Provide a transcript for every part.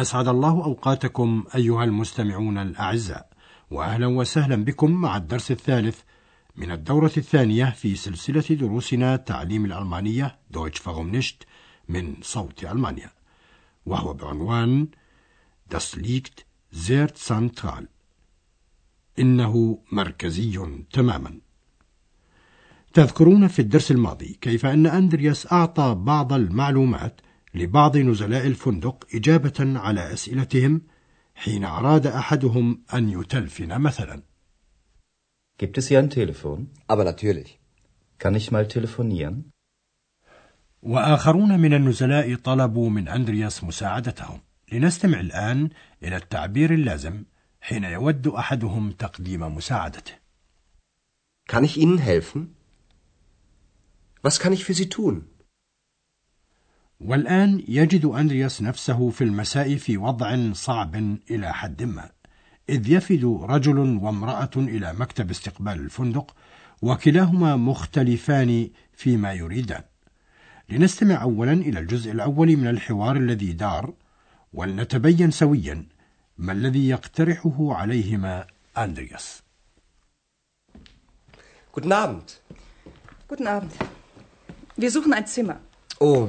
أسعد الله أوقاتكم أيها المستمعون الأعزاء وأهلا وسهلا بكم مع الدرس الثالث من الدورة الثانية في سلسلة دروسنا تعليم الألمانية دويتش فاغومنشت من صوت ألمانيا وهو بعنوان Das liegt sehr zentral إنه مركزي تماما. تذكرون في الدرس الماضي كيف أن أندرياس أعطى بعض المعلومات لبعض نزلاء الفندق إجابة على أسئلتهم حين أراد أحدهم أن يتلفن مثلا Gibt es hier ein Telefon? Aber natürlich. Kann ich mal telefonieren? وآخرون من النزلاء طلبوا من أندرياس مساعدتهم لنستمع الآن إلى التعبير اللازم حين يود أحدهم تقديم مساعدته Kann ich Ihnen helfen? Was kann ich für Sie tun? والآن يجد أندرياس نفسه في المساء في وضع صعب إلى حد ما إذ يفد رجل وامرأة إلى مكتب استقبال الفندق وكلاهما مختلفان فيما يريدان لنستمع أولا إلى الجزء الأول من الحوار الذي دار ولنتبين سويا ما الذي يقترحه عليهما أندرياس Guten Abend. Guten Abend. Wir suchen ein Zimmer. Oh,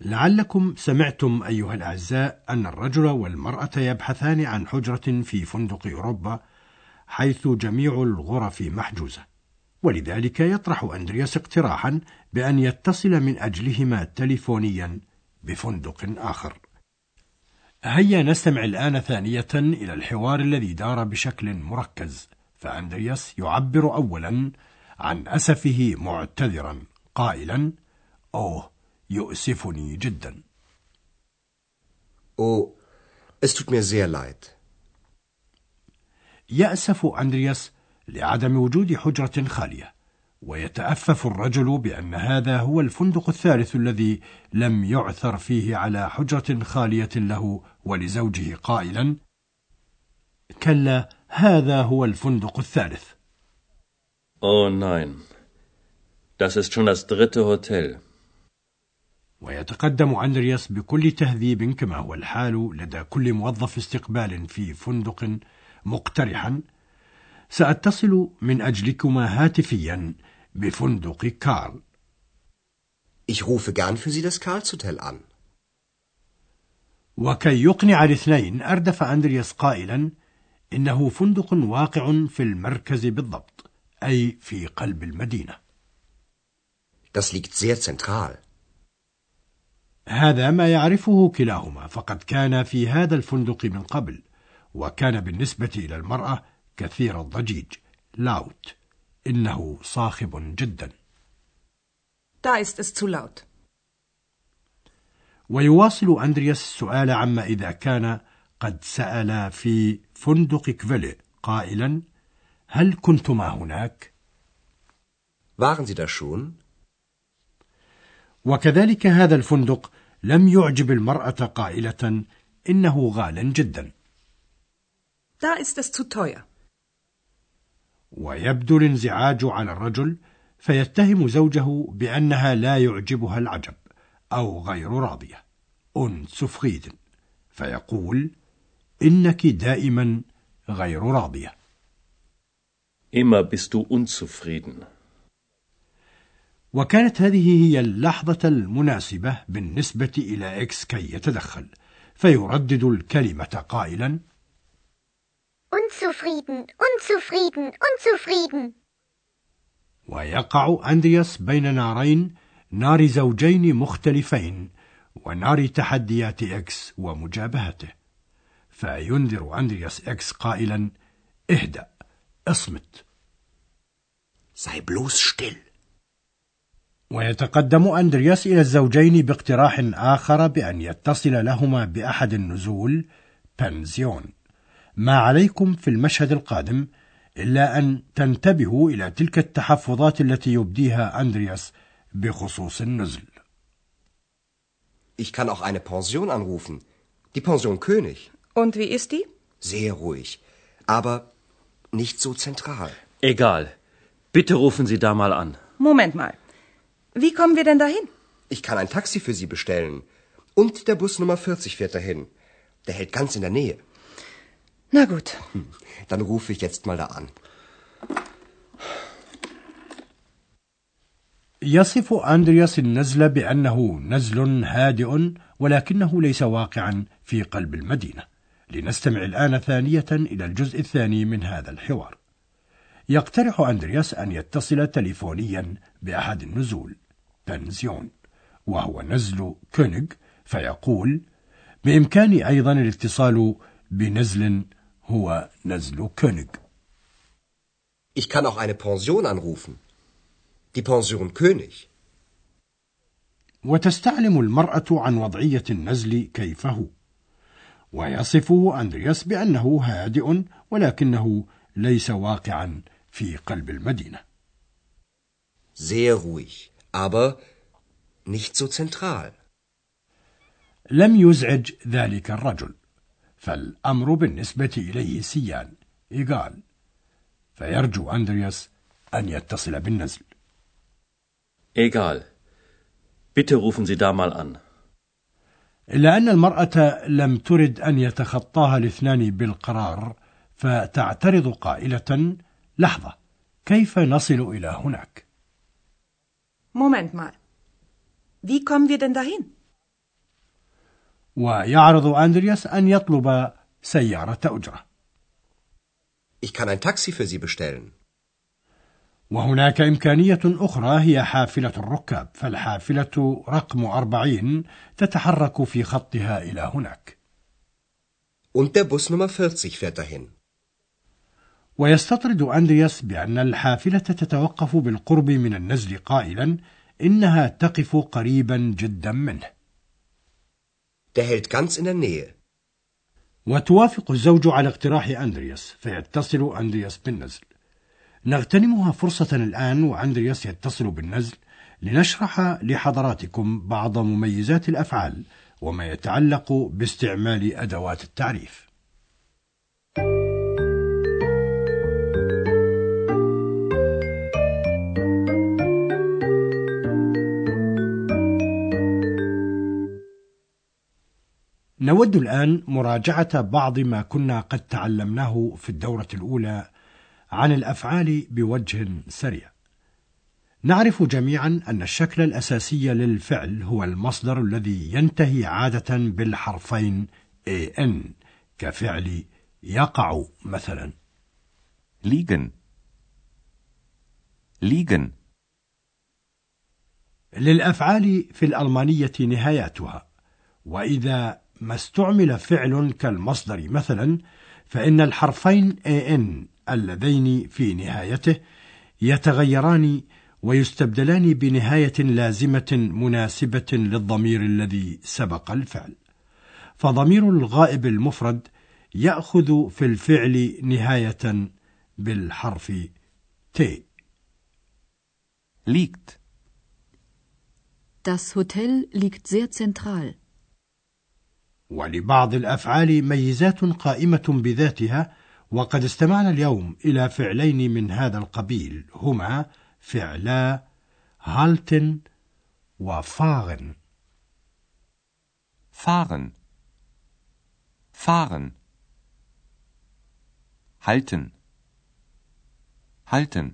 لعلكم سمعتم أيها الأعزاء أن الرجل والمرأة يبحثان عن حجرة في فندق أوروبا حيث جميع الغرف محجوزة. ولذلك يطرح أندرياس اقتراحا بأن يتصل من أجلهما تليفونيا بفندق آخر. هيا نستمع الآن ثانية إلى الحوار الذي دار بشكل مركز. فأندرياس يعبر أولا عن أسفه معتذرا قائلا أوه يؤسفني جدا Oh, es tut mir sehr leid. يأسف أندرياس لعدم وجود حجرة خالية ويتأفف الرجل بأن هذا هو الفندق الثالث الذي لم يعثر فيه على حجرة خالية له ولزوجه قائلا كلا هذا هو الفندق الثالث Oh nein. Das ist schon das dritte Hotel. ويتقدم أندرياس بكل تهذيب كما هو الحال لدى كل موظف استقبال في فندق مقترحا سأتصل من أجلكما هاتفيا بفندق كارل Ich rufe gern für Sie das Karlshotel an. وكي يقنع الاثنين أردف أندرياس قائلا إنه فندق واقع في المركز بالضبط أي في قلب المدينة Das liegt sehr zentral. هذا ما يعرفه كلاهما فقد كان في هذا الفندق من قبل وكان بالنسبة إلى المرأة كثير الضجيج لاوت إنه صاخب جدا Da ist es zu laut. ويواصل أندرياس السؤال عما إذا كان قد سأل في فندق كفيلي قائلا هل كنتما هناك؟ Waren Sie da schon? وكذلك هذا الفندق لم يعجب المرأة قائلة إنه غال جدا Da ist es zu teuer. ويبدو الانزعاج على الرجل فيتهم زوجه بأنها لا يعجبها العجب أو غير راضية unzufrieden فيقول إنك دائما غير راضية Immer bist du unzufrieden. وكانت هذه هي اللحظة المناسبة بالنسبة إلى إكس كي يتدخل فيردد الكلمة قائلا Unzufrieden, unzufrieden, unzufrieden. ويقع أندرياس بين نارين نار زوجين مختلفين ونار تحديات إكس ومجابهته فينذر أندرياس إكس قائلا إهدأ اصمت Sei bloß still. ويتقدم أندرياس إلى الزوجين باقتراح آخر بأن يتصل لهما بأحد النزول بنزيون ما عليكم في المشهد القادم إلا أن تنتبهوا إلى تلك التحفظات التي يبديها أندرياس بخصوص النزل Ich kann auch eine Pension anrufen. Die Pension König. Und wie ist die? Sehr ruhig. Aber nicht so zentral. Egal. Bitte rufen Sie da mal an. Moment mal. Wie kommen wir denn dahin? Ich kann ein Taxi für Sie bestellen. Und der Bus Nummer 40 fährt dahin. Der hält ganz in der Nähe. Na gut. Dann rufe ich jetzt mal da an. يصف أندرياس النزل بأنه نزل هادئ ولكنه ليس واقعا في قلب المدينة لنستمع الآن ثانية إلى الجزء الثاني من هذا الحوار يقترح أندرياس أن يتصل تليفونيا بأحد النزول بنزيون وهو نزل كونيغ فيقول بإمكاني أيضا الاتصال بنزل هو نزل كونيغ Ich kann auch eine Pension anrufen. Die Pension König. وتستعلم المرأة عن وضعية النزل كيف هو ويصفه أندرياس بأنه هادئ ولكنه ليس واقعا في قلب المدينة Sehr ruhig. Aber nicht so zentral. لم يزعج ذلك الرجل فالأمر بالنسبة إليه سيان إيغال فيرجو أندرياس أن يتصل بالنزل Egal. Bitte rufen Sie da mal an. إلا أن المرأة لم ترد أن يتخطاها الاثنان بالقرار فتعترض قائلة لحظة كيف نصل إلى هناك؟ Moment mal. Wie kommen wir denn dahin? ويعرض أندرياس أن يطلب سيارة أجرة Ich kann ein Taxi für Sie bestellen. وهناك إمكانية أخرى هي حافلة الركاب فالحافلة رقم أربعين تتحرك في خطها إلى هناك Und der Bus Nummer 40 fährt dahin. ويستطرد أندرياس بأن الحافلة تتوقف بالقرب من النزل قائلا إنها تقف قريبا جدا منه. Der hält ganz in der Nähe. وتوافق الزوج على اقتراح أندرياس فيتصل أندرياس بالنزل. نغتنمها فرصة الآن وأندرياس يتصل بالنزل لنشرح لحضراتكم بعض مميزات الأفعال وما يتعلق باستعمال أدوات التعريف. نود الآن مراجعة بعض ما كنا قد تعلمناه في الدورة الأولى عن الأفعال بوجه سريع. نعرف جميعا أن الشكل الأساسي للفعل هو المصدر الذي ينتهي عادة بالحرفين an كفعل يقع مثلا. liegen liegen للأفعال في الألمانية نهاياتها، وإذا ما استعمل فعل كالمصدر مثلا، فإن الحرفين an اللذين في نهايته يتغيران ويستبدلان بنهاية لازمة مناسبة للضمير الذي سبق الفعل. فضمير الغائب المفرد يأخذ في الفعل نهاية بالحرف ت. liegt Das Hotel liegt sehr zentral. ولبعض الأفعال ميزات قائمة بذاتها وقد استمعنا اليوم إلى فعلين من هذا القبيل هما فعلا هالتن وفاغن. fahren fahren halten halten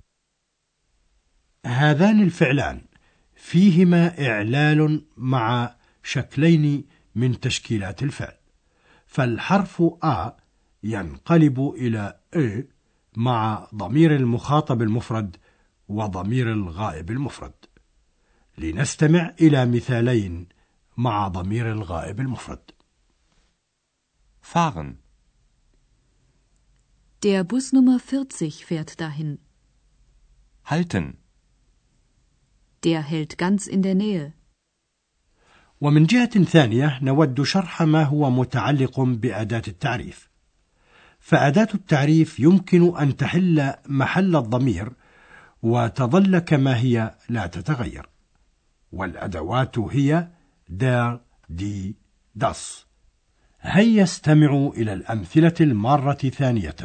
هذان الفعلان فيهما إعلال مع شكلين من تشكيلات الفعل. فالحرف آ ينقلب إلى أ مع ضمير المخاطب المفرد وضمير الغائب المفرد. لنستمع إلى مثالين مع ضمير الغائب المفرد. fahren Der Bus Nummer 40 fährt dahin. halten. Der hält ganz in der Nähe. ومن جهة ثانية نود شرح ما هو متعلق بأداة التعريف. فأداة التعريف يمكن أن تحل محل الضمير وتظل كما هي لا تتغير. والأدوات هي دار دي داس هيا استمعوا إلى الأمثلة المارة ثانية.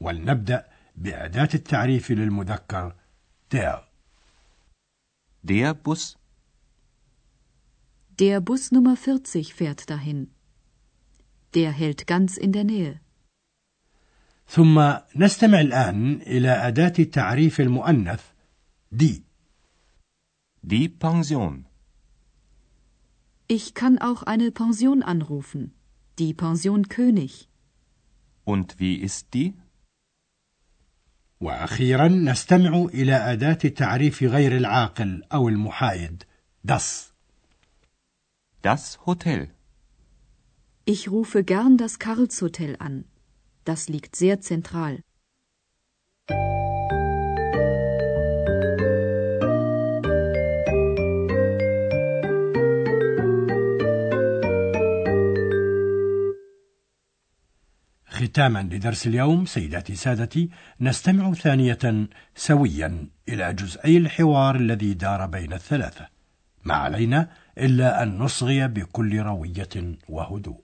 ولنبدأ بأداة التعريف للمذكر der der Bus Der Bus Nummer 40 fährt dahin. Der hält ganz in der Nähe. ثم نستمع الآن إلى أداة تعريف المؤنث die die Pension Ich kann auch eine Pension anrufen. Die Pension König. und wie ist die وأخيرا نستمع إلى أداة تعريف غير العاقل أو المحايد das Das Hotel Ich rufe gern das Karlshotel an. Das liegt sehr zentral. ختاما لدرس اليوم سيداتي سادتي نستمع ثانية سويا إلى جزئي الحوار الذي دار بين الثلاثة ما علينا إلا أن نصغي بكل روية وهدوء.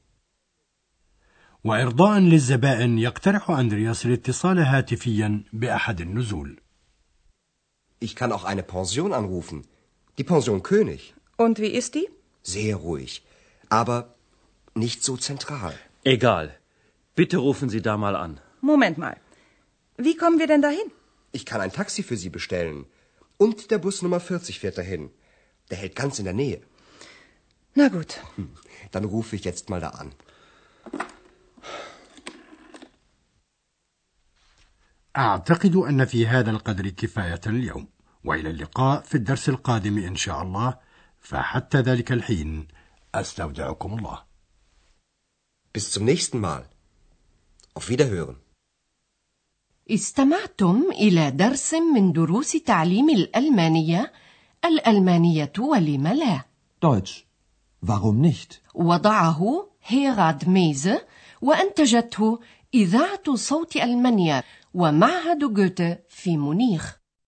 وإرضاء للزبائن يقترح أندرياس الاتصال هاتفيا بأحد النزول Ich kann auch eine Pension anrufen. Die Pension König. Und wie ist die? Sehr ruhig. Aber nicht so zentral. Egal. Bitte rufen Sie da mal an. Moment mal. Wie kommen wir denn dahin? Ich kann ein Taxi für Sie bestellen. Und der Bus Nummer 40 fährt dahin. Der hält ganz in der Nähe. Na gut. Dann rufe ich jetzt mal da an. أعتقد أن في هذا القدر كفاية اليوم وإلى اللقاء في الدرس القادم إن شاء الله فحتى ذلك الحين أستودعكم الله Bis zum nächsten Mal. Auf Wiederhören. استمعتم إلى درس من دروس تعليم الألمانية الألمانية ولم لا Deutsch. Warum nicht? وضعه هيراد ميزه وأنتجته إذاعة صوت ألمانيا ومعهد جوته في مونيخ.